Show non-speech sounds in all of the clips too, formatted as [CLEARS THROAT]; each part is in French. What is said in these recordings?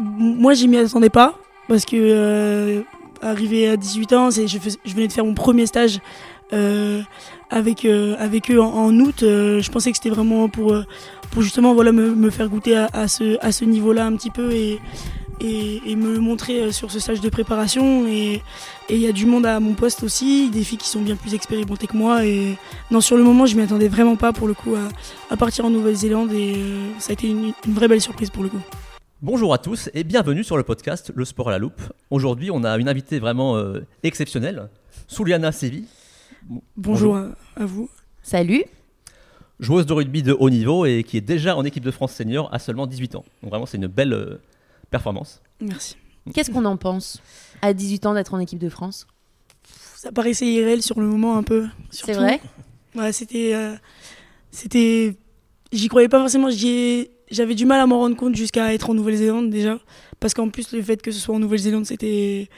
Moi, j'y m'y attendais pas parce que euh, arrivé à 18 ans, je, je, venais de faire mon premier stage euh, avec euh, avec eux en, août. je pensais que c'était vraiment pour pour justement voilà me, faire goûter à, à ce à ce niveau-là un petit peu et et, me montrer sur ce stage de préparation et il y a du monde à mon poste aussi, des filles qui sont bien plus expérimentées que moi et non sur le moment je m'y attendais vraiment pas pour le coup à, à partir en Nouvelle-Zélande et ça a été une, une vraie belle surprise pour le coup. Bonjour à tous et bienvenue sur le podcast Le Sport à la Loupe. Aujourd'hui, on a une invitée vraiment euh, exceptionnelle, Souliana Sevi. Bonjour, À, vous. Salut. Joueuse de rugby de haut niveau et qui est déjà en équipe de France senior à seulement 18 ans. Donc vraiment, c'est une belle euh, performance. Merci. Qu'est-ce qu'on en pense à 18 ans d'être en équipe de France? Ça paraissait irréel sur le moment un peu. C'est vrai? Ouais, c'était... Euh, c'était... J'y croyais pas forcément, j'y ai j'avais du mal à m'en rendre compte jusqu'à être en Nouvelle-Zélande déjà. Parce qu'en plus, le fait que ce soit en Nouvelle-Zélande, c'était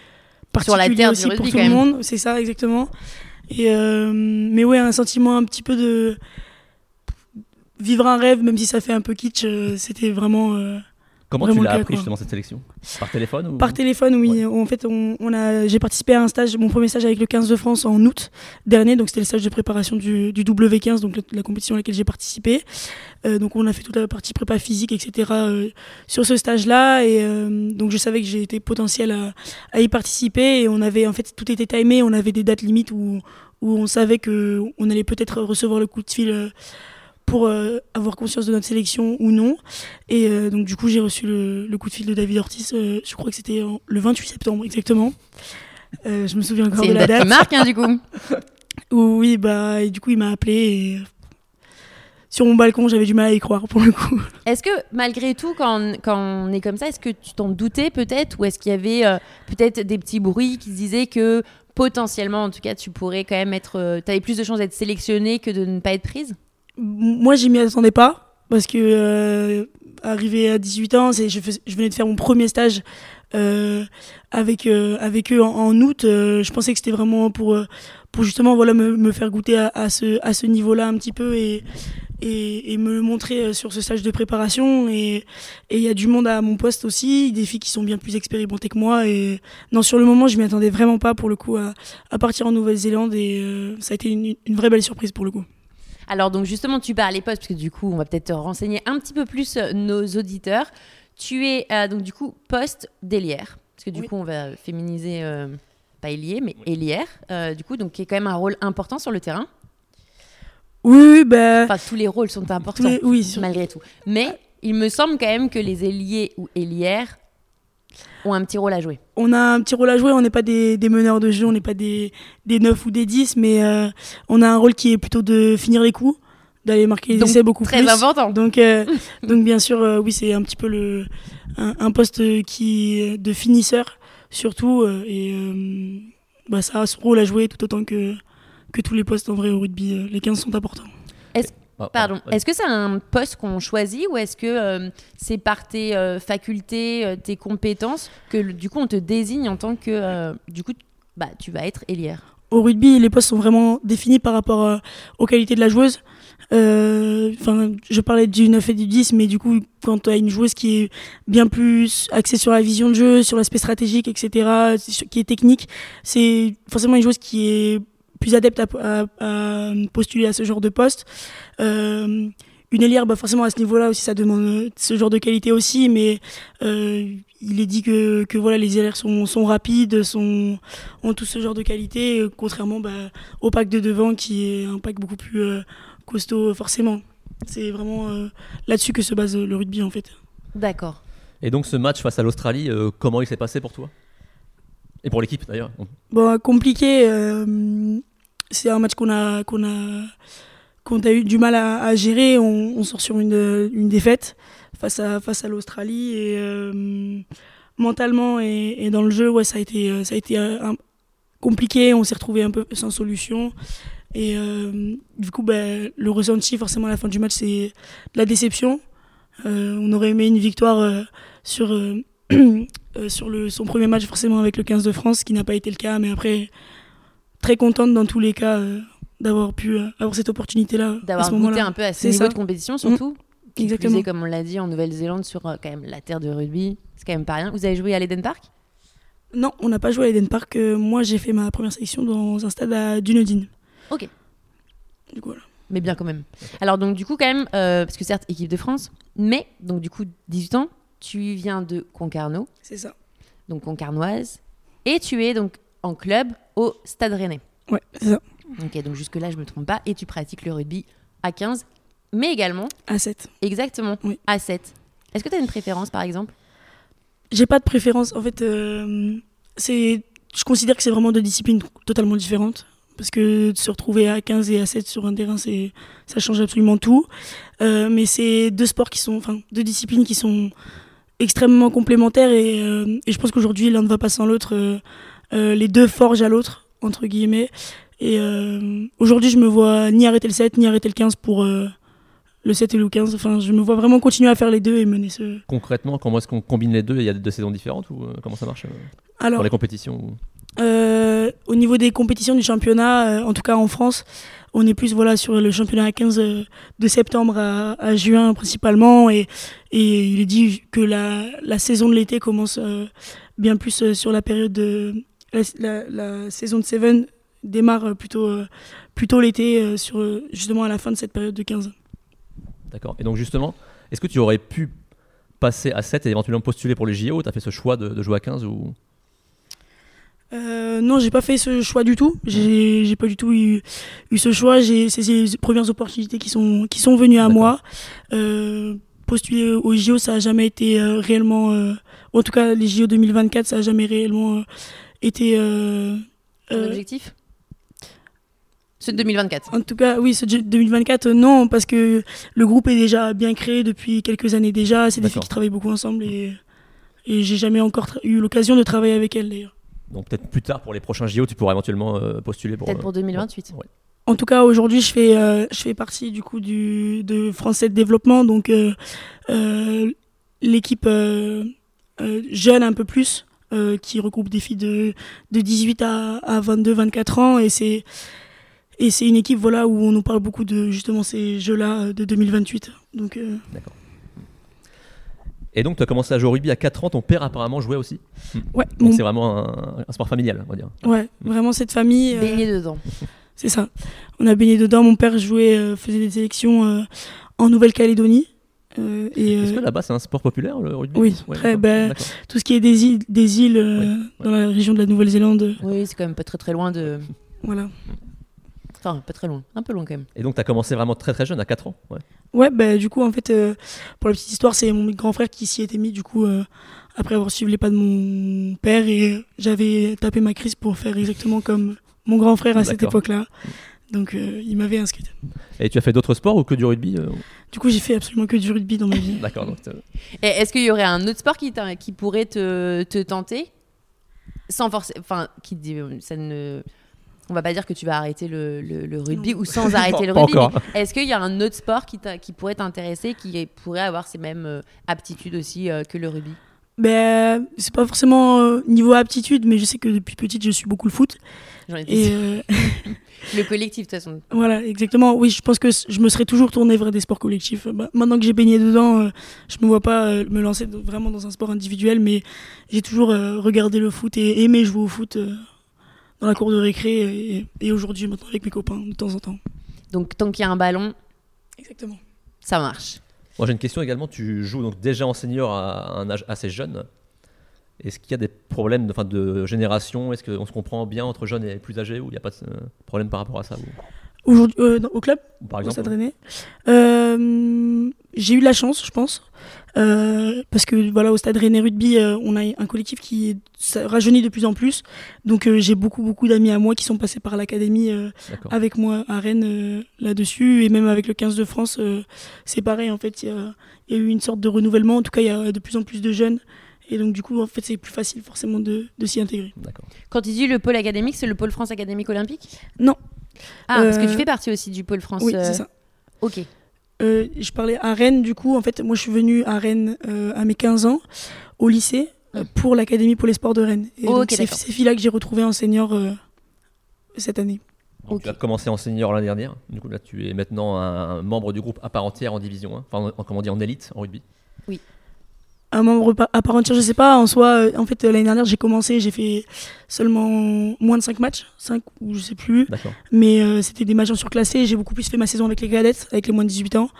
particulier Sur la terre aussi pour tout le monde. C'est ça, exactement. Et euh, mais ouais, un sentiment un petit peu de vivre un rêve, même si ça fait un peu kitsch, euh, c'était vraiment. Euh, Comment tu l'as appris justement cette sélection? Par téléphone Par téléphone, oui. En fait, on, a, j'ai participé à un stage, mon premier stage avec le 15 de France en août dernier, donc c'était le stage de préparation du, du W15, donc la, compétition à laquelle j'ai participé. Euh, donc on a fait toute la partie prépa physique, etc. Euh, sur ce stage-là, et euh, donc je savais que j'ai été potentiel à, à, y participer, et on avait en fait tout était timé, on avait des dates limites où où on savait que on allait peut-être recevoir le coup de fil pour euh, avoir conscience de notre sélection ou non. Et euh, donc du coup j'ai reçu le, coup de fil de David Ortiz, euh, je crois que c'était le 28 septembre exactement. je me souviens encore de la date. C'est une marque hein, du coup. [LAUGHS] oui bah et du coup il m'a appelé et sur mon balcon, j'avais du mal à y croire pour le coup. [LAUGHS] Est-ce que malgré tout, quand, quand, on est comme ça, est-ce que tu t'en doutais peut-être? Ou est-ce qu'il y avait peut-être des petits bruits qui disaient que potentiellement, en tout cas, tu pourrais quand même être. tu avais plus de chances d'être sélectionnée que de ne pas être prise? Moi, j'y m'y attendais pas parce que euh, arrivé à 18 ans, je, je, venais de faire mon premier stage euh, avec euh, avec eux en, août. je pensais que c'était vraiment pour pour justement voilà me, faire goûter à, ce à ce niveau-là un petit peu et et, me le montrer sur ce stage de préparation et il y a du monde à mon poste aussi des filles qui sont bien plus expérimentées que moi et non sur le moment je m'y attendais vraiment pas pour le coup à, à partir en Nouvelle-Zélande et ça a été une, une vraie belle surprise pour le coup alors donc justement, tu parles les postes, parce que du coup, on va peut-être te renseigner un petit peu plus euh, nos auditeurs. Tu es euh, donc du coup poste d'ailière, parce que du coup, on va féminiser, euh, pas ailier, mais ailière, du coup, donc qui est quand même un rôle important sur le terrain. Oui, ben... Enfin, tous les rôles sont importants, oui, malgré tout. Mais il me semble quand même que les ailiers ou ailières ont un petit rôle à jouer. On a un petit rôle à jouer, on n'est pas des, meneurs de jeu, on n'est pas des, des 9 ou des 10, mais euh, on a un rôle qui est plutôt de finir les coups, d'aller marquer les essais beaucoup très plus. Très important. Donc, euh, [LAUGHS] donc bien sûr, euh, oui, c'est un petit peu le, un, poste qui, de finisseur, surtout, et bah, ça a son rôle à jouer tout autant que, que tous les postes en vrai au rugby. les 15 sont importants. Est-ce ah, Pardon. Est-ce que c'est un poste qu'on choisit ou est-ce que euh, c'est par tes euh, facultés, euh, tes compétences que du coup on te désigne en tant que du coup bah tu vas être ailière Au rugby, les postes sont vraiment définis par rapport aux qualités de la joueuse. Enfin, je parlais du 9 et du 10, mais du coup, quand tu as une joueuse qui est bien plus axée sur la vision de jeu, sur l'aspect stratégique, etc., qui est technique, c'est forcément une joueuse qui est plus adepte à, postuler à ce genre de poste. Euh, une ailière, bah forcément à ce niveau-là aussi, ça demande euh, ce genre de qualité aussi, mais euh, il est dit que, que voilà, les ailières sont, sont, rapides, sont, ont tout ce genre de qualité, contrairement bah, au pack de devant qui est un pack beaucoup plus costaud forcément. C'est vraiment là-dessus que se base le rugby en fait. D'accord. Et donc ce match face à l'Australie, comment il s'est passé pour toi? Et pour l'équipe d'ailleurs Bon, compliqué c'est un match qu'on a, qu'on a, qu'on a eu du mal à, gérer. On, sort sur une, une, défaite face à, face à l'Australie. Et euh, mentalement et, dans le jeu, ouais, ça a été, ça a été euh, compliqué. On s'est retrouvé un peu sans solution. Et euh, du coup, ben, le ressenti, forcément, à la fin du match, c'est la déception. on aurait aimé une victoire sur, [CLEARS THROAT] sur le, son premier match, forcément, avec le 15 de France, qui n'a pas été le cas. Mais après, très contente dans tous les cas euh, d'avoir pu euh, avoir cette opportunité-là. D'avoir goûté un peu à ce niveau de compétition surtout. Plus Exactement. comme on l'a dit, en Nouvelle-Zélande, sur euh, quand même la terre de rugby. C'est quand même pas rien. Vous avez joué à l'Eden Park? Non, on n'a pas joué à Eden Park. moi, j'ai fait ma première sélection dans un stade à Dunedin. Ok. Du coup, voilà. Mais bien quand même. Alors donc du coup quand même, euh, parce que certes équipe de France, mais donc du coup 18 ans, tu viens de Concarneau, C'est ça. donc concarnoise, et tu es donc en club au Stade Rennais. Ouais, c'est ça. Ok, donc jusque là je me trompe pas, et tu pratiques le rugby à 15, mais également À 7. exactement Oui. à 7. Est-ce que tu as une préférence par exemple? J'ai pas de préférence. En fait, euh, c'est, je considère que c'est vraiment deux disciplines totalement différentes. Parce que de se retrouver à 15 et à 7 sur un terrain, c'est, ça change absolument tout. Euh, mais c'est deux sports qui sont, enfin, deux disciplines qui sont extrêmement complémentaires et, euh, et je pense qu'aujourd'hui, l'un ne va pas sans l'autre. Euh, les deux forgent à l'autre, entre guillemets. Et euh, aujourd'hui, je me vois ni arrêter le 7, ni arrêter le 15 pour euh, le 7 et le 15. Enfin, je me vois vraiment continuer à faire les deux et mener ce. Concrètement, comment est-ce qu'on combine les deux? Il y a deux saisons différentes ou comment ça marche Alors, pour les compétitions ou- Euh, au niveau des compétitions du championnat, euh, en tout cas en France, on est plus voilà sur le championnat à 15 euh, de septembre à, à juin principalement et, et il est dit que la, la saison de l'été commence bien plus sur la période de la, la- la saison de Seven démarre euh, plutôt euh, plutôt l'été euh, sur justement à la fin de cette période de 15. D'accord. Et donc justement, est-ce que tu aurais pu passer à 7 et éventuellement postuler pour les JO Tu as fait ce choix de, de jouer à 15 ou? Euh, non, j'ai pas fait ce choix du tout. J'ai j'ai pas du tout eu, eu ce choix. J'ai c'est les premières opportunités qui sont qui sont venues à D'accord. moi. Euh, postuler aux JO, ça a jamais été euh, réellement. en tout cas, les JO 2024, ça a jamais réellement été. euh, Ton euh, objectif? C'est 2024. en tout cas, oui, ce 2024, euh, non, parce que le groupe est déjà bien créé depuis quelques années déjà. C'est des filles qui travaillent beaucoup ensemble et, et j'ai jamais encore eu l'occasion de travailler avec elles d'ailleurs. donc peut-être plus tard pour les prochains JO, tu pourras éventuellement euh, postuler pour. Peut-être pour 2028. ouais. En tout cas, aujourd'hui, je fais, euh, je fais partie du coup du, de Français de développement, donc euh, euh, l'équipe euh, euh, jeune un peu plus, euh, qui regroupe des filles de, de 18 à, à 22-24 ans, et c'est et c'est une équipe voilà où on nous parle beaucoup de justement ces jeux-là euh, de 2028. Donc euh, Et donc tu as commencé à jouer au rugby à 4 ans, ton père apparemment jouait aussi. ouais, Donc mon- c'est vraiment un, un sport familial, on va dire. ouais, vraiment cette famille. euh, Baigné dedans. C'est ça. On a baigné dedans. Mon père jouait, euh, faisait des sélections euh, en Nouvelle-Calédonie. Euh, Est-ce euh, que là-bas c'est un sport populaire le rugby Oui, Ouais, très, D'accord. tout ce qui est des îles, des îles euh, Oui, dans la région de la Nouvelle-Zélande. euh, Oui, c'est quand même pas très très loin de. Voilà. Enfin, pas très loin. Un peu loin quand même. Et donc tu as commencé vraiment très très jeune, à 4 ans. Ouais. Ouais, bah, du coup, en fait, euh, pour la petite histoire, c'est mon grand frère qui s'y était mis, du coup, euh, après avoir suivi les pas de mon père, et euh, j'avais tapé ma crise pour faire exactement comme mon grand frère à cette époque-là. Donc, euh, il m'avait inscrite. Et tu as fait d'autres sports ou que du rugby euh, Du coup, j'ai fait absolument que du rugby dans ma vie. [LAUGHS] D'accord. donc, euh, Et est-ce qu'il y aurait un autre sport qui, qui pourrait te, te tenter? Sans forcer. Enfin, qui dit. Ça ne. On va pas dire que tu vas arrêter le, le- le rugby ou sans [LAUGHS] arrêter le rugby. Est-ce qu'il y a un autre sport qui, pourrait t'intéresser, qui pourrait avoir ces mêmes euh, aptitudes aussi euh, que le rugby? Ben, c'est pas forcément euh, niveau aptitude, mais je sais que depuis petite, je suis beaucoup le foot. J'en étais Et sûre. euh, [LAUGHS] Le collectif, de toute façon. Voilà, exactement. Oui, je pense que je me serais toujours tournée vers des sports collectifs. Bah, maintenant que j'ai baigné dedans, euh, je me vois pas euh, me lancer vraiment dans un sport individuel, mais j'ai toujours euh, regardé le foot et aimé jouer au foot euh, dans la cour de récré et, et aujourd'hui maintenant avec mes copains de temps en temps. Donc, tant qu'il y a un ballon, Exactement. ça marche. Moi j'ai une question également. Tu joues donc déjà en senior à un âge assez jeune. Est-ce qu'il y a des problèmes de, enfin, de génération? Est-ce qu'on se comprend bien entre jeunes et plus âgés ou il n'y a pas de euh, problème par rapport à ça ou- Aujourd'hui, euh, au club, par au exemple Stade Rennais, euh, j'ai eu de la chance, je pense, euh, parce que voilà, au Stade Rennais Rugby, on a un collectif qui rajeunit de plus en plus. Donc j'ai beaucoup beaucoup d'amis à moi qui sont passés par l'académie. avec moi à Rennes là-dessus. Et même avec le 15 de France c'est pareil en fait il y y a eu une sorte de renouvellement. En tout cas il y a de plus en plus de jeunes et donc du coup en fait c'est plus facile forcément de, de s'y intégrer D'accord. Quand tu dis le pôle académique, c'est le pôle France académique olympique? Non. Ah, parce que Euh, tu fais partie aussi du pôle France. oui euh, c'est ça Ok. Euh, je parlais à Rennes du coup en fait moi je suis venue à Rennes euh, à mes 15 ans au lycée euh, Mm. pour l'académie pour les sports de Rennes et Oh, donc c'est ces filles là que j'ai retrouvées en senior euh, cette année Donc, Ok. Tu as commencé en senior l'année dernière. Du coup, là, tu es maintenant un membre du groupe à part entière en division 1. Enfin, en, comment on dit, en élite, en rugby. Un membre à part entière, je sais pas. En soi, euh, en fait, euh, l'année dernière, j'ai commencé, j'ai fait seulement moins de 5 matchs, 5 ou je sais plus. Mais euh, c'était des matchs en surclassé. J'ai beaucoup plus fait ma saison avec les cadettes, avec les moins de 18 ans.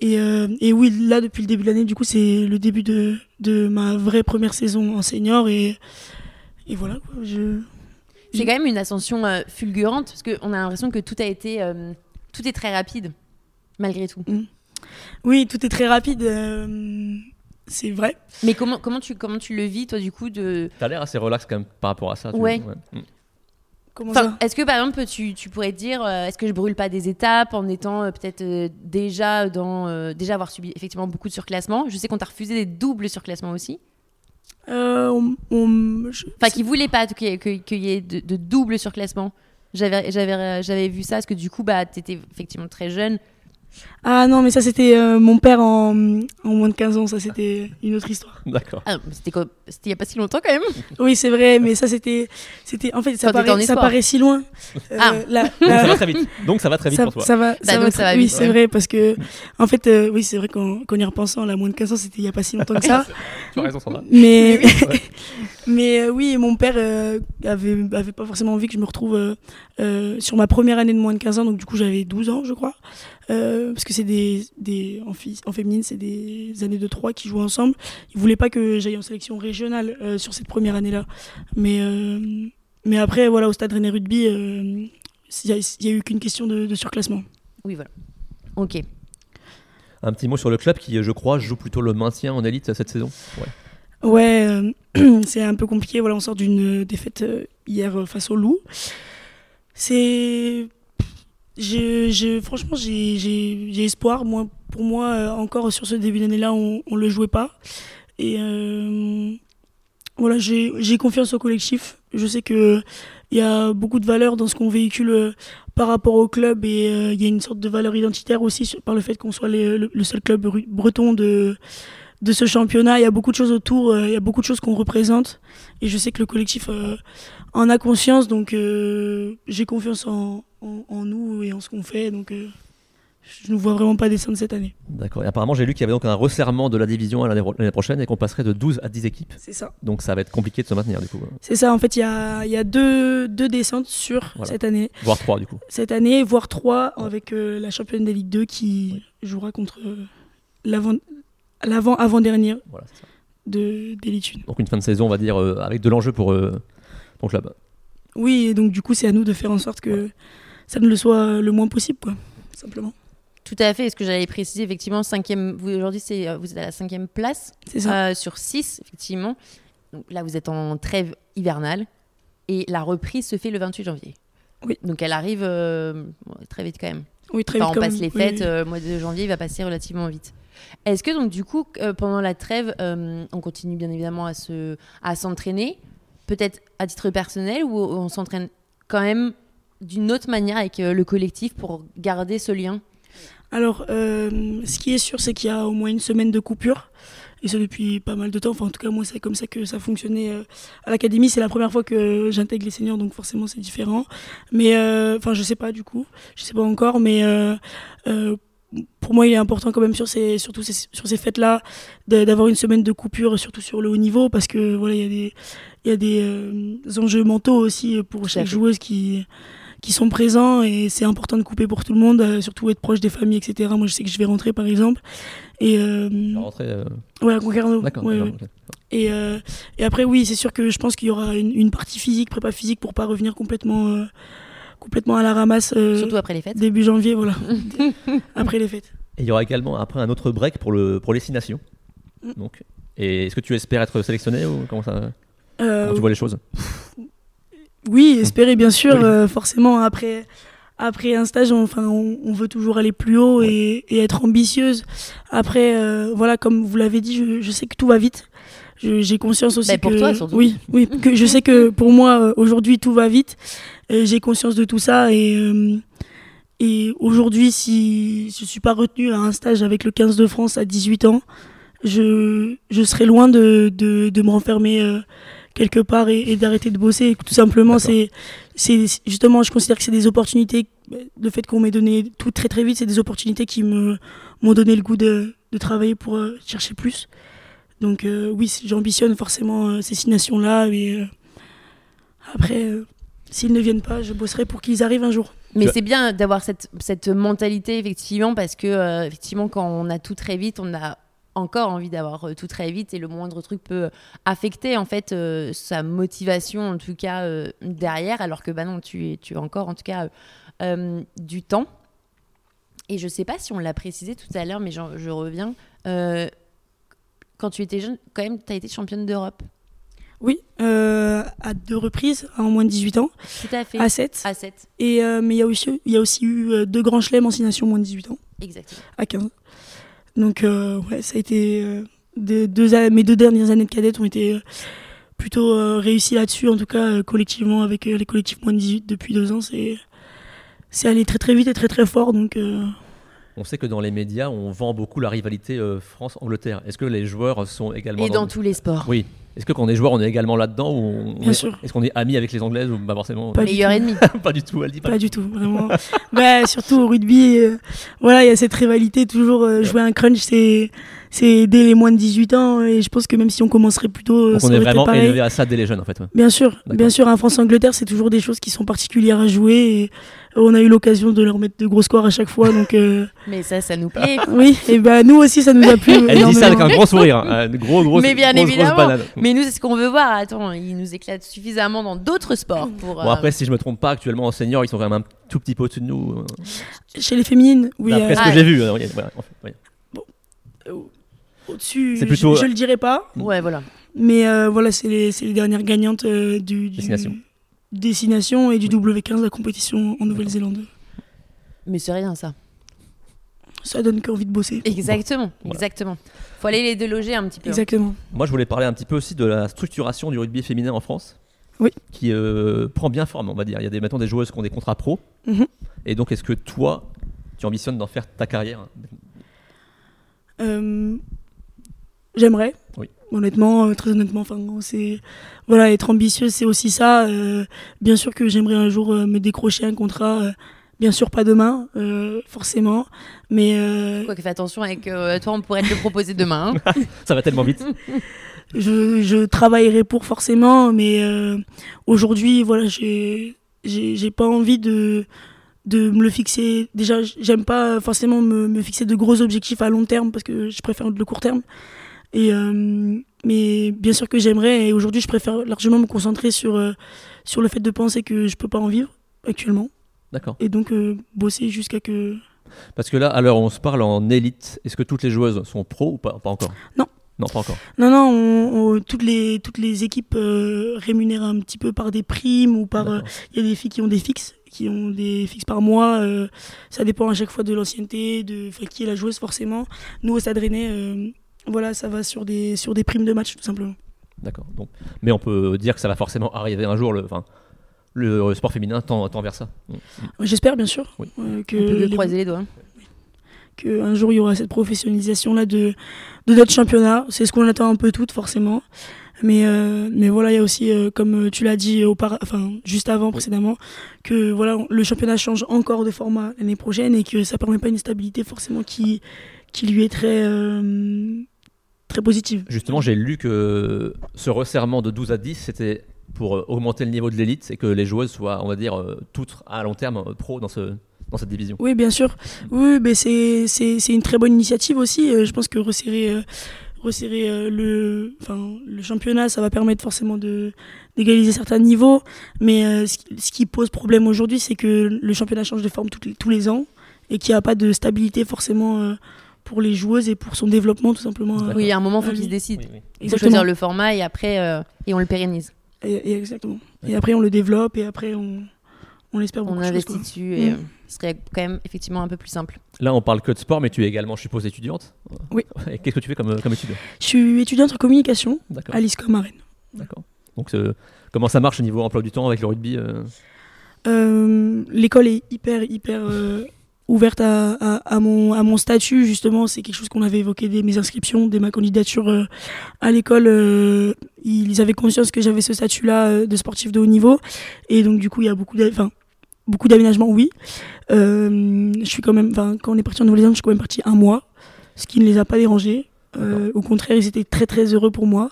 Et, euh, et oui, là, depuis le début de l'année, du coup, c'est le début de, de ma vraie première saison en senior. Et, et voilà, quoi, je... C'est quand même une ascension euh, fulgurante parce qu'on a l'impression que tout a été. euh, tout est très rapide, malgré tout. Oui, tout est très rapide. C'est vrai. Mais comment, comment, tu, comment tu le vis, toi, du coup de... Tu as l'air assez relax quand même par rapport à ça. tu- Ouais. Comment Enfin, ça Est-ce que, par exemple, tu, tu pourrais te dire euh, est-ce que je brûle pas des étapes en étant euh, peut-être euh, déjà dans. euh, déjà avoir subi effectivement beaucoup de surclassements Je sais qu'on t'a refusé des doubles surclassements aussi. Euh, on- on- je- Enfin, qui voulait pas qu'il y qu'il y ait de, de doubles surclassements. J'avais, j'avais, j'avais vu ça parce que du coup, bah, t'étais effectivement très jeune. Ah non, mais ça, c'était euh, mon père en, en moins de 15 ans. Ça, c'était une autre histoire. D'accord. Ah, c'était, quoi- c'était il y a pas si longtemps quand même. [LAUGHS] Oui, c'est vrai, mais ça, c'était. c'était en fait, ça en paraît, ça paraît si loin. Euh, Ah. la- Donc ça va très vite. Donc ça va très vite ça, pour toi. ça va, Bah, ça donc va ça très- va Oui, vite, c'est ouais. vrai, parce que, en fait, euh, oui, c'est vrai qu'en y repensant, la moins de 15 ans, c'était il y a pas si longtemps que ça. [LAUGHS] Tu as raison, Sandra. mais, Ouais. [LAUGHS] mais euh, oui, mon père euh, avait, avait pas forcément envie que je me retrouve euh, euh, sur ma première année de moins de 15 ans, donc du coup, j'avais 12 ans, je crois. Euh, parce que c'est des, des en, fi- en féminine, c'est des années de 3 qui jouent ensemble. Il voulait pas que j'aille en sélection régionale euh, sur cette première année-là. Mais, euh, mais après, voilà, au stade René Rugby, euh, il y, a- il y a eu qu'une question de, de surclassement. Oui, voilà. Ok. Un petit mot sur le club qui, je crois, joue plutôt le maintien en élite cette saison? Ouais. Ouais, euh, [CLEARS THROAT] c'est un peu compliqué. Voilà, on sort d'une euh, défaite euh, hier face au Loup. C'est. Je, je- franchement, j'ai- espoir. Moi, pour moi, encore sur ce début d'année-là, on ne le jouait pas. Et voilà, j'ai confiance au collectif. Je sais qu'il y a beaucoup de valeur dans ce qu'on véhicule par rapport au club et il y a une sorte de valeur identitaire aussi par le fait qu'on soit le, seul club breton de, de ce championnat. Il y a beaucoup de choses autour, euh, il y a beaucoup de choses qu'on représente. Et je sais que le collectif euh, en a conscience, donc euh, j'ai confiance en, en- en nous et en ce qu'on fait. Donc je ne vois vraiment pas descendre cette année. D'accord. Et apparemment, j'ai lu qu'il y avait donc un resserrement de la division à l'année prochaine et qu'on passerait de 12 à 10 équipes. C'est ça. Donc ça va être compliqué de se maintenir du coup. C'est ça, en fait, il y a, il y a deux, deux descentes sur Voilà. cette année. Voire 3 du coup. Cette année, voire trois avec euh, la championne des Ligue 2 qui jouera contre euh, l'avant- l'avant-avant-dernière Voilà, c'est ça. de d'Élite 1. Donc une fin de saison, on va dire, euh, avec de l'enjeu pour euh, ton club. Oui, et donc du coup, c'est à nous de faire en sorte que ça ne le soit le moins possible, quoi, simplement. Tout à fait. Et ce que j'allais préciser, effectivement, cinquième, vous, aujourd'hui, c'est, euh, vous êtes à la cinquième place ça. euh, sur 6, effectivement. Donc là, vous êtes en trêve hivernale et la reprise se fait le 28 janvier. Oui. Donc elle arrive euh, très vite quand même. oui, très Enfin, vite on quand passe même. les fêtes, oui. euh, le mois de janvier, il va passer relativement vite. Est-ce que donc du coup, euh, pendant la trêve, euh, on continue bien évidemment à se, à s'entraîner, peut-être à titre personnel, ou on s'entraîne quand même d'une autre manière avec euh, le collectif pour garder ce lien? Alors, ce qui est sûr, c'est qu'il y a au moins une semaine de coupure. Et ça depuis pas mal de temps. Enfin, en tout cas, moi, c'est comme ça que ça fonctionnait à l'académie. C'est la première fois que j'intègre les seniors, donc forcément, c'est différent. Mais, enfin, je sais pas du coup. Je sais pas encore. Mais pour moi, il est important quand même sur ces, surtout ces, sur ces fêtes-là d'avoir une semaine de coupure, surtout sur le haut niveau, parce que voilà, il y a des, il y a des euh, enjeux mentaux aussi pour chaque joueuse qui qui sont présents et c'est important de couper pour tout le monde, euh, surtout être proche des familles, etc. Moi, je sais que je vais rentrer, par exemple. Et euh, rentrer, euh, ouais, à Concarneau. D'accord. Ouais, ouais. Et, euh, et après, oui, c'est sûr que je pense qu'il y aura une, une partie physique, prépa physique, pour pas revenir complètement, euh, complètement à la ramasse euh, Surtout après les fêtes. début janvier, voilà. [LAUGHS] après les fêtes. Et il y aura également après un autre break pour, le, pour les six nations. Mm. Donc, et est-ce que tu espères être sélectionné ou comment, ça, Euh, comment tu vois les choses? Oui, espérer bien sûr, Oui. euh, forcément après après un stage, on, enfin on, on veut toujours aller plus haut et, et être ambitieuse. Après, euh, voilà, comme vous l'avez dit, je, je sais que tout va vite. J'ai conscience aussi Bah, pour que toi, surtout. oui, oui, que je sais que [LAUGHS] pour moi euh, aujourd'hui tout va vite. J'ai conscience de tout ça et euh, et aujourd'hui, si je suis pas retenue à un stage avec le 15 de France à 18 ans, je, je serai loin de, de, de me renfermer euh, quelque part et, et d'arrêter de bosser. Tout simplement, c'est, c'est justement, je considère que c'est des opportunités. Le fait qu'on m'ait donné tout très très vite, c'est des opportunités qui me m'ont donné le goût de, de travailler pour euh, chercher plus. Donc euh, oui, j'ambitionne forcément euh, ces six nations-là. Et euh, après, euh, s'ils ne viennent pas, je bosserai pour qu'ils arrivent un jour. Mais Tu- c'est bien d'avoir cette, cette mentalité, effectivement, parce que, euh, effectivement, quand on a tout très vite, on a encore envie d'avoir euh, tout très vite et le moindre truc peut affecter, en fait, euh, sa motivation, en tout cas, euh, derrière, alors que, bah non, tu, tu as encore, en tout cas, euh, euh, du temps. Et je sais pas si on l'a précisé tout à l'heure, mais je reviens. Quand tu étais jeune, quand même, tu as été championne d'Europe. Oui, euh, à deux reprises, en moins de 18 ans, Tout à fait. à 7. À 7, Et, euh, mais il y, a aussi- il y a aussi eu euh, deux grands chelems en six nations moins de 18 ans, exactement. à 15. Donc euh, ouais, ça a été... euh, de- deux, mes deux dernières années de cadette ont été plutôt réussies là-dessus, en tout cas collectivement, avec les collectifs moins de 18 depuis deux ans. C'est c'est allé très très vite et très très fort. Donc On sait que dans les médias, on vend beaucoup la rivalité euh, France-Angleterre. Est-ce que les joueurs sont également Et dans tous les sports. Oui. Est-ce que quand on est joueur, on est également là-dedans ou on- Bien est- sûr. Est-ce qu'on est amis avec les Anglaises ou pas forcément Pas Meilleur ennemi. [LAUGHS] Pas du tout, elle dit pas. Pas du tout, vraiment. bah, surtout au rugby, euh, voilà, il y a cette rivalité. Toujours euh, jouer un crunch, c'est c'est dès les moins de 18 ans. Et je pense que même si on commencerait plus tôt, euh, Donc on est vraiment élevé à ça dès les jeunes en fait. ouais. Bien sûr, bien sûr, un France-Angleterre, c'est toujours des choses qui sont particulières à jouer. Et on a eu l'occasion de leur mettre de gros scores à chaque fois. Donc, euh, [LAUGHS] Mais ça, ça nous plaît. [LAUGHS] oui, et ben nous aussi, ça nous a plu. Elle dit ça avec un grand sourire, [LAUGHS] hein. Une gros, grosse, Mais bien grosse, grosse évidemment. banane. Mais nous, c'est ce qu'on veut voir. Attends, ils nous éclatent suffisamment dans d'autres sports pour. Bon euh, après, si je me trompe pas, actuellement en senior, ils sont quand même un tout petit peu au-dessus de nous. euh, Chez les féminines, oui. D'après euh, ce Ah, que j'ai vu. euh, oui, voilà, en fait, oui. Au-dessus, C'est plutôt- je, je le dirais pas. Ouais, voilà. Mais euh, voilà, c'est les, dernières gagnantes euh, du, du Destination. Destination et du W15, la compétition en Nouvelle-Zélande. Mais c'est rien, ça. Ça donne qu'envie de bosser. Exactement. Voilà. Exactement. Faut aller les déloger un petit peu. Exactement. Moi, je voulais parler un petit peu aussi de la structuration du rugby féminin en France. Oui. Qui euh, prend bien forme, on va dire. Il y a des, maintenant des joueuses qui ont des contrats pro. Mhm. Et donc, est-ce que toi, tu ambitionnes d'en faire ta carrière? Euh, J'aimerais. Oui. Honnêtement, euh, très honnêtement, enfin, c'est voilà, être ambitieuse, c'est aussi ça. euh, bien sûr que j'aimerais un jour euh, me décrocher un contrat. euh, bien sûr, pas demain, euh, forcément, mais euh, Quoique, fais attention avec euh, toi, on pourrait te le proposer demain. hein. [LAUGHS] Ça va tellement vite. [LAUGHS] je, je travaillerai pour forcément. Mais euh, aujourd'hui, voilà, j'ai j'ai j'ai pas envie de de me le fixer. Déjà, j'aime pas forcément me, me fixer de gros objectifs à long terme parce que je préfère le court terme. Et euh, mais bien sûr que j'aimerais. Et aujourd'hui, je préfère largement me concentrer sur euh, sur le fait de penser que je peux pas en vivre actuellement. D'accord. Et donc euh, bosser jusqu'à que. Parce que là, à l'heure où on se parle en élite, est-ce que toutes les joueuses sont pro ou pas? Pas encore Non. Non, pas encore. Non, non, on- on- toutes les toutes les équipes rémunèrent un petit peu par des primes ou par. Il y a des filles qui ont des fixes, qui ont des fixes par mois. euh, ça dépend à chaque fois de l'ancienneté, de qui est la joueuse forcément. Nous au Stade Rennais, euh, voilà, ça va sur des sur des primes de match tout simplement. D'accord. Donc, mais on peut dire que ça va forcément arriver un jour. Le, enfin, le sport féminin tend, tend vers ça. Mm. J'espère bien sûr Oui. euh, que On peut les- croiser les doigts. que un jour il y aura cette professionnalisation là de de notre championnat. C'est ce qu'on attend un peu toutes forcément. Mais, euh, mais voilà, il y a aussi, euh, comme tu l'as dit aupara- enfin, juste avant, précédemment, que voilà, le championnat change encore de format l'année prochaine et que ça permet pas une stabilité forcément qui, qui lui est très, euh, très positive. Justement, j'ai lu que ce resserrement de 12 à 10, c'était pour euh, augmenter le niveau de l'élite et que les joueuses soient, on va dire, euh, toutes à long terme euh, pro dans, ce, dans cette division. Oui, bien sûr. Oui, mais c'est c'est c'est une très bonne initiative aussi. Euh, je pense que resserrer euh, resserrer euh, le enfin le championnat, ça va permettre forcément de d'égaliser certains niveaux. Mais ce, qui- ce qui pose problème aujourd'hui, c'est que le championnat change de forme les- tous les ans et qu'il n'y a pas de stabilité forcément pour les joueuses et pour son développement tout simplement. euh, D'accord. Oui, à un moment, il faut Ah, qu'ils se oui. décident. Oui, oui. Il faut choisir le format et après, euh, et on le pérennise. Et, et exactement. Et après on le développe et après on on espère beaucoup On investit dessus et Mm. euh, ce serait quand même effectivement un peu plus simple. Là, on parle que de sport, mais tu es également, je suppose, étudiante? Oui. Et qu'est-ce que tu fais comme, comme étude Je suis étudiante en communication à l'ISCOM à Rennes. D'accord. Donc, euh, comment ça marche au niveau emploi du temps avec le rugby euh? Euh, l'école est hyper hyper euh, ouverte à, à, à mon à mon statut justement c'est quelque chose qu'on avait évoqué dès mes inscriptions dès ma candidature euh, à l'école euh, ils avaient conscience que j'avais ce statut-là euh, de sportif de haut niveau. Et donc, du coup, il y a beaucoup d'a- enfin, beaucoup d'aménagements, oui. Je suis quand même, quand on est parti en Nouvelle-Zélande, je suis quand même parti un mois, ce qui ne les a pas dérangés. Au contraire, ils étaient très très heureux pour moi.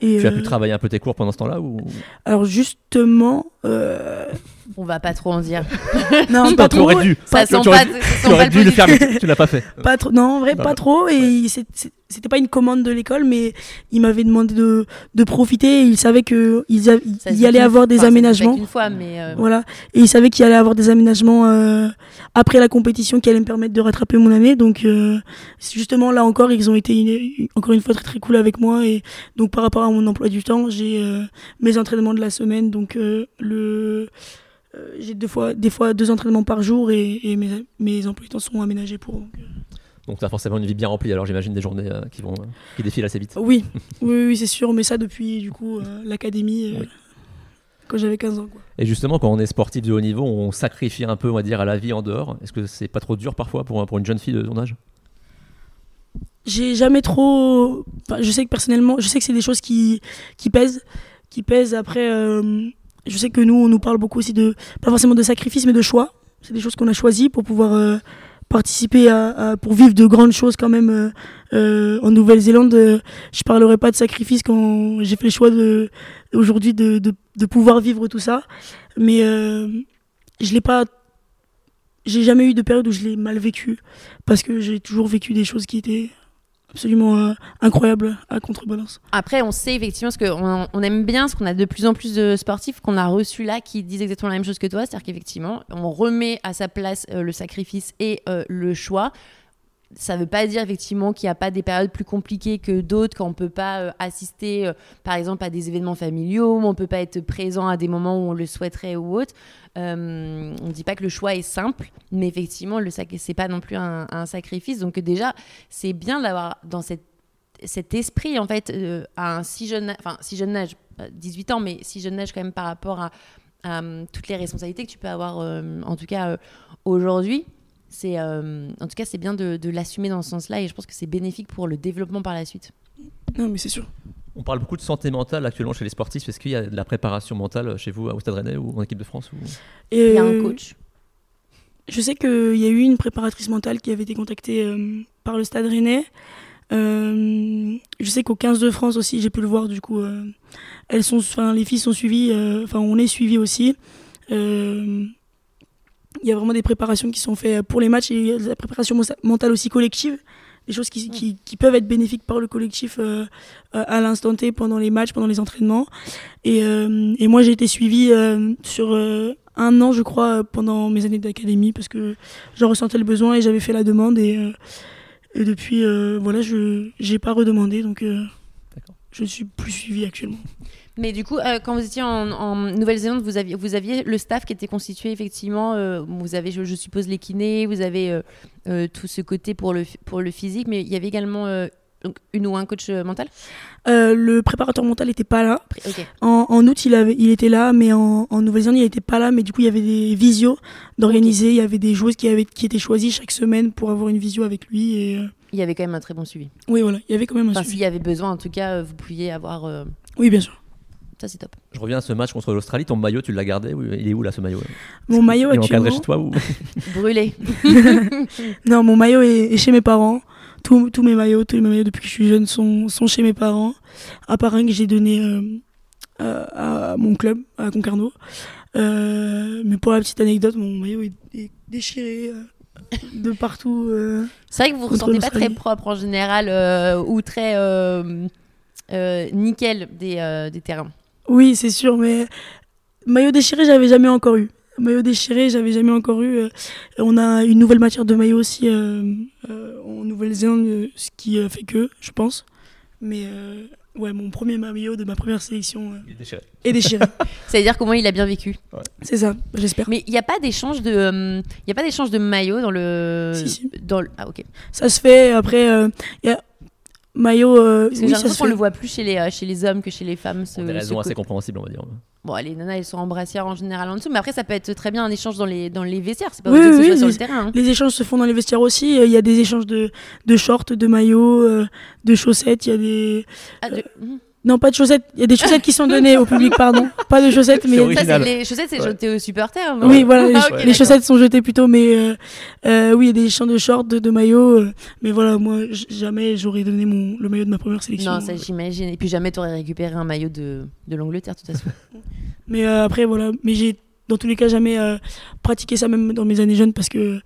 Et, Tu as pu travailler un peu tes cours pendant ce temps-là ou? alors justement, euh, On va pas trop en dire. [LAUGHS] non, [LAUGHS] pas trop. dû. Ça Tu aurais- pas, ça Tu sent pas aurais le dû le faire, mais tu l'as pas fait. Pas trop, non, en vrai, Non, pas trop. Et c'était pas une commande de l'école, mais ils m'avaient demandé de, de profiter. Et ils savaient que ils, a- il y allait avoir des enfin, aménagements. qu'une fois, mais euh, Voilà. Et ils savaient qu'il allait avoir des aménagements euh, après la compétition qui allaient me permettre de rattraper mon année. Donc, euh, justement là encore, ils ont été une- encore une fois très très cool avec moi. Et donc, par rapport à mon emploi du temps, j'ai euh, mes entraînements de la semaine. Donc, euh, le euh, j'ai deux fois, des fois deux entraînements par jour et, et mes, mes emplois temps sont aménagés pour. donc, euh, Donc tu as forcément une vie bien remplie. Alors j'imagine des journées euh, qui vont euh, qui défilent assez vite. Oui, [LAUGHS] oui, oui, c'est sûr, mais ça depuis du coup euh, l'académie Oui. quand j'avais 15 ans. Quoi. Et justement, quand on est sportif de haut niveau, on sacrifie un peu, on va dire, à la vie en dehors. Est-ce que c'est pas trop dur parfois pour, pour une jeune fille de ton âge? J'ai jamais trop. enfin, je sais que personnellement, je sais que c'est des choses qui, qui pèsent, qui pèsent. Après, je sais que nous, on nous parle beaucoup aussi de pas forcément de sacrifice, mais de choix. C'est des choses qu'on a choisies pour pouvoir euh, participer à, à- pour vivre de grandes choses quand même euh, euh, en Nouvelle-Zélande. euh, je parlerai pas de sacrifice quand j'ai fait le choix de aujourd'hui de, de, de pouvoir vivre tout ça, mais euh, je l'ai pas. J'ai jamais eu de période où je l'ai mal vécu parce que j'ai toujours vécu des choses qui étaient absolument euh, incroyables à contrebalance. Après, on sait effectivement ce qu'on on aime bien, ce qu'on a de plus en plus de sportifs qu'on a reçus là qui disent exactement la même chose que toi, c'est-à-dire qu'effectivement, on remet à sa place euh, le sacrifice et euh, le choix. Ça ne veut pas dire effectivement qu'il n'y a pas des périodes plus compliquées que d'autres, quand on ne peut pas euh, assister euh, par exemple à des événements familiaux, on ne peut pas être présent à des moments où on le souhaiterait ou autre. Euh, on ne dit pas que le choix est simple, mais effectivement, sac c'est pas non plus un, sacrifice. Donc déjà, c'est bien d'avoir dans cet esprit en fait à un si jeune enfin si jeune âge euh, 18 ans mais si jeune âge quand même par rapport à, toutes les responsabilités que tu peux avoir en tout cas aujourd'hui c'est euh, en tout cas c'est bien de, de l'assumer dans ce sens-là et je pense que c'est bénéfique pour le développement par la suite Non, mais c'est sûr. On parle beaucoup de santé mentale actuellement chez les sportifs. Est-ce qu'il y a de la préparation mentale chez vous au Stade Rennais ou en équipe de France ou... Il y a un euh, coach Je sais qu'il y a eu une préparatrice mentale qui avait été contactée euh, par le Stade Rennais. Euh, je sais qu'au 15 de France aussi, j'ai pu le voir. Du coup, euh, elles sont, enfin, les filles sont suivies. euh, Enfin, on est suivis aussi. Il y a vraiment des préparations qui sont faites pour les matchs et la préparation mentale aussi collective. Des choses qui, qui, qui peuvent être bénéfiques par le collectif euh, à l'instant T pendant les matchs, pendant les entraînements. Et, euh, et moi, j'ai été suivie euh, sur euh, un an, je crois, pendant mes années d'académie parce que j'en ressentais le besoin et j'avais fait la demande. Et, et depuis, voilà, je n'ai pas redemandé. Donc. Je ne suis plus suivie actuellement. mais du coup euh, quand vous étiez en, en Nouvelle-Zélande vous aviez vous aviez le staff qui était constitué effectivement euh, vous avez je, je suppose les kinés vous avez euh, tout ce côté pour le pour le physique mais il y avait également donc une ou un coach mental? Le préparateur mental n'était pas là. En, en août, il, avait, il était là, mais en, en Nouvelle-Zélande, il n'était pas là. Mais du coup, il y avait des visios d'organiser. Il y avait des joueuses qui, avaient, qui étaient choisies chaque semaine pour avoir une visio avec lui. Et, il y avait quand même un très bon suivi oui, voilà, il y avait quand même un Enfin, suivi. s'il y avait besoin, en tout cas, euh, vous pouviez avoir. euh, Oui, bien sûr. Ça, c'est top. Je reviens à ce match contre l'Australie. Ton maillot, tu l'as gardé ou Il est où là ce maillot? Mon maillot Il est encadré actuellement. chez toi ou [LAUGHS] [LAUGHS] Brûlé. Non, mon maillot est, est chez mes parents. Tous, tous mes maillots, tous les maillots depuis que je suis jeune sont, sont chez mes parents. À part un que j'ai donné euh, à, à mon club, à Concarneau. Euh, mais pour la petite anecdote, mon maillot est, est déchiré euh, de partout. euh. C'est vrai que vous ne ressentez pas très propre en général euh, ou très euh, nickel des, des terrains. Oui, c'est sûr, mais maillot déchiré, j'avais jamais encore eu. Maillot déchiré, j'avais jamais encore eu. on a une nouvelle matière de maillot aussi en Nouvelle-Zélande, ce qui fait que, je pense. Mais ouais, mon premier maillot de ma première sélection euh, Il est déchiré. est déchiré. [LAUGHS] C'est-à-dire comment il a bien vécu. c'est ça, j'espère. Mais il n'y a pas d'échange de, euh, il y a pas d'échange de maillot dans le, Si, si. dans le- ah ok. Ça se fait. Après, euh, il y a maillot. euh, Parce que oui, j'ai ça se l'impression qu'on le voit plus chez les, euh, chez les hommes que chez les femmes. Ce, Pour des ce raisons assez compréhensibles, on va dire. Bon, les nanas, elles sont en brassière en général en dessous, mais après, ça peut être très bien un échange dans les, dans les vestiaires. C'est pas Oui, oui, sur les- le terrain. hein. Les échanges se font dans les vestiaires aussi. Euh, Il y a des échanges de, de shorts, de maillots, euh, de chaussettes. Il y a des. Ah, de- mhm. Non, pas de chaussettes. Il y a des chaussettes qui sont données au public, pardon. Pas de chaussettes, mais. Ça, les chaussettes, c'est Ouais. jeté aux supporters, non Oui, voilà, les, Ah, les chaussettes sont jetées plutôt, mais euh, euh, oui, il y a des champs de shorts, de, de maillots. euh, mais voilà, moi, jamais j'aurais donné mon, le maillot de ma première sélection. Non, ça j'imagine. Et puis jamais t'aurais récupéré un maillot de, de l'Angleterre, de toute façon. [LAUGHS] Mais euh, après, voilà. Mais j'ai, dans tous les cas, jamais euh, pratiqué ça, même dans mes années jeunes, parce que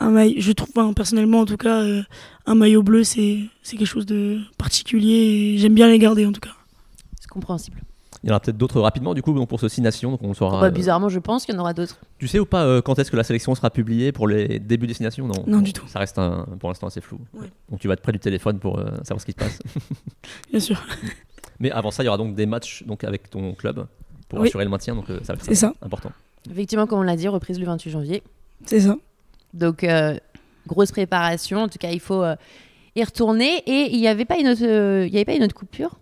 un maillot, je trouve, enfin, personnellement, en tout cas, euh, un maillot bleu, c'est, c'est quelque chose de particulier et j'aime bien les garder, en tout cas. C'est compréhensible. Il y en aura peut-être d'autres rapidement, du coup, donc pour ce Six Nations. Donc on saura. Bah, euh, bizarrement, je pense qu'il y en aura d'autres. Tu sais ou pas euh, quand est-ce que la sélection sera publiée pour les débuts des Six Nations? Non, Non, du tout. Ça reste un- pour l'instant assez flou. Ouais. Donc tu vas être près du téléphone pour euh, savoir ce qui se passe. [LAUGHS] Bien sûr. [LAUGHS] Mais avant ça, il y aura donc des matchs donc, avec ton club pour Oui. assurer le maintien. Donc euh, ça va être ça. important. Effectivement, comme on l'a dit, reprise le 28 janvier. C'est ça. Donc, euh, grosse préparation. En tout cas, il faut euh, y retourner. Et il n'y avait, pas une autre, euh, il y avait pas une autre coupure?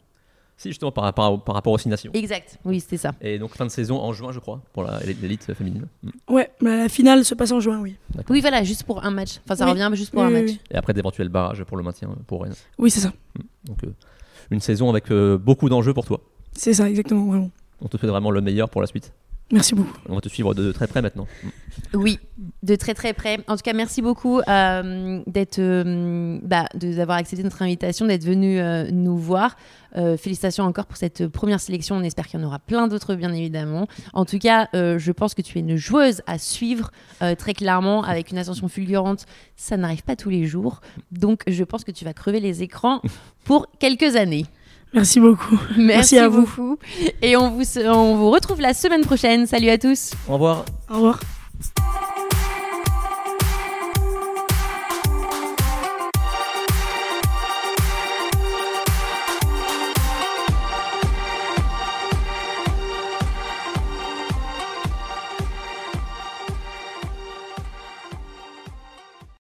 Si, justement, par, par- par rapport aux Six Nations. Exact. Oui, c'était ça. Et donc fin de saison en juin, je crois, pour la- l'élite féminine. Mm. Ouais, mais la finale se passe en juin, oui. Oui, voilà, juste pour un match. Enfin, ça Oui. revient juste pour Oui, un oui, match. oui. Et après d'éventuels barrages pour le maintien pour Rennes. Oui, c'est ça. Donc euh, une saison avec euh, beaucoup d'enjeux pour toi. C'est ça, exactement, vraiment. On te souhaite vraiment le meilleur pour la suite. Merci beaucoup. On va te suivre de, de très près maintenant. Oui, de très très près. En tout cas, merci beaucoup euh, d'être, euh, bah, de- d'avoir accepté notre invitation, d'être venu euh, nous voir. Euh, félicitations encore pour cette première sélection. On espère qu'il y en aura plein d'autres, bien évidemment. En tout cas, euh, je pense que tu es une joueuse à suivre euh, très clairement, avec une ascension fulgurante. Ça n'arrive pas tous les jours. Donc, je pense que tu vas crever les écrans pour quelques années. Merci beaucoup. [LAUGHS] Merci, à vous. beaucoup. Et on vous, on vous retrouve la semaine prochaine. Salut à tous. Au revoir. Au revoir.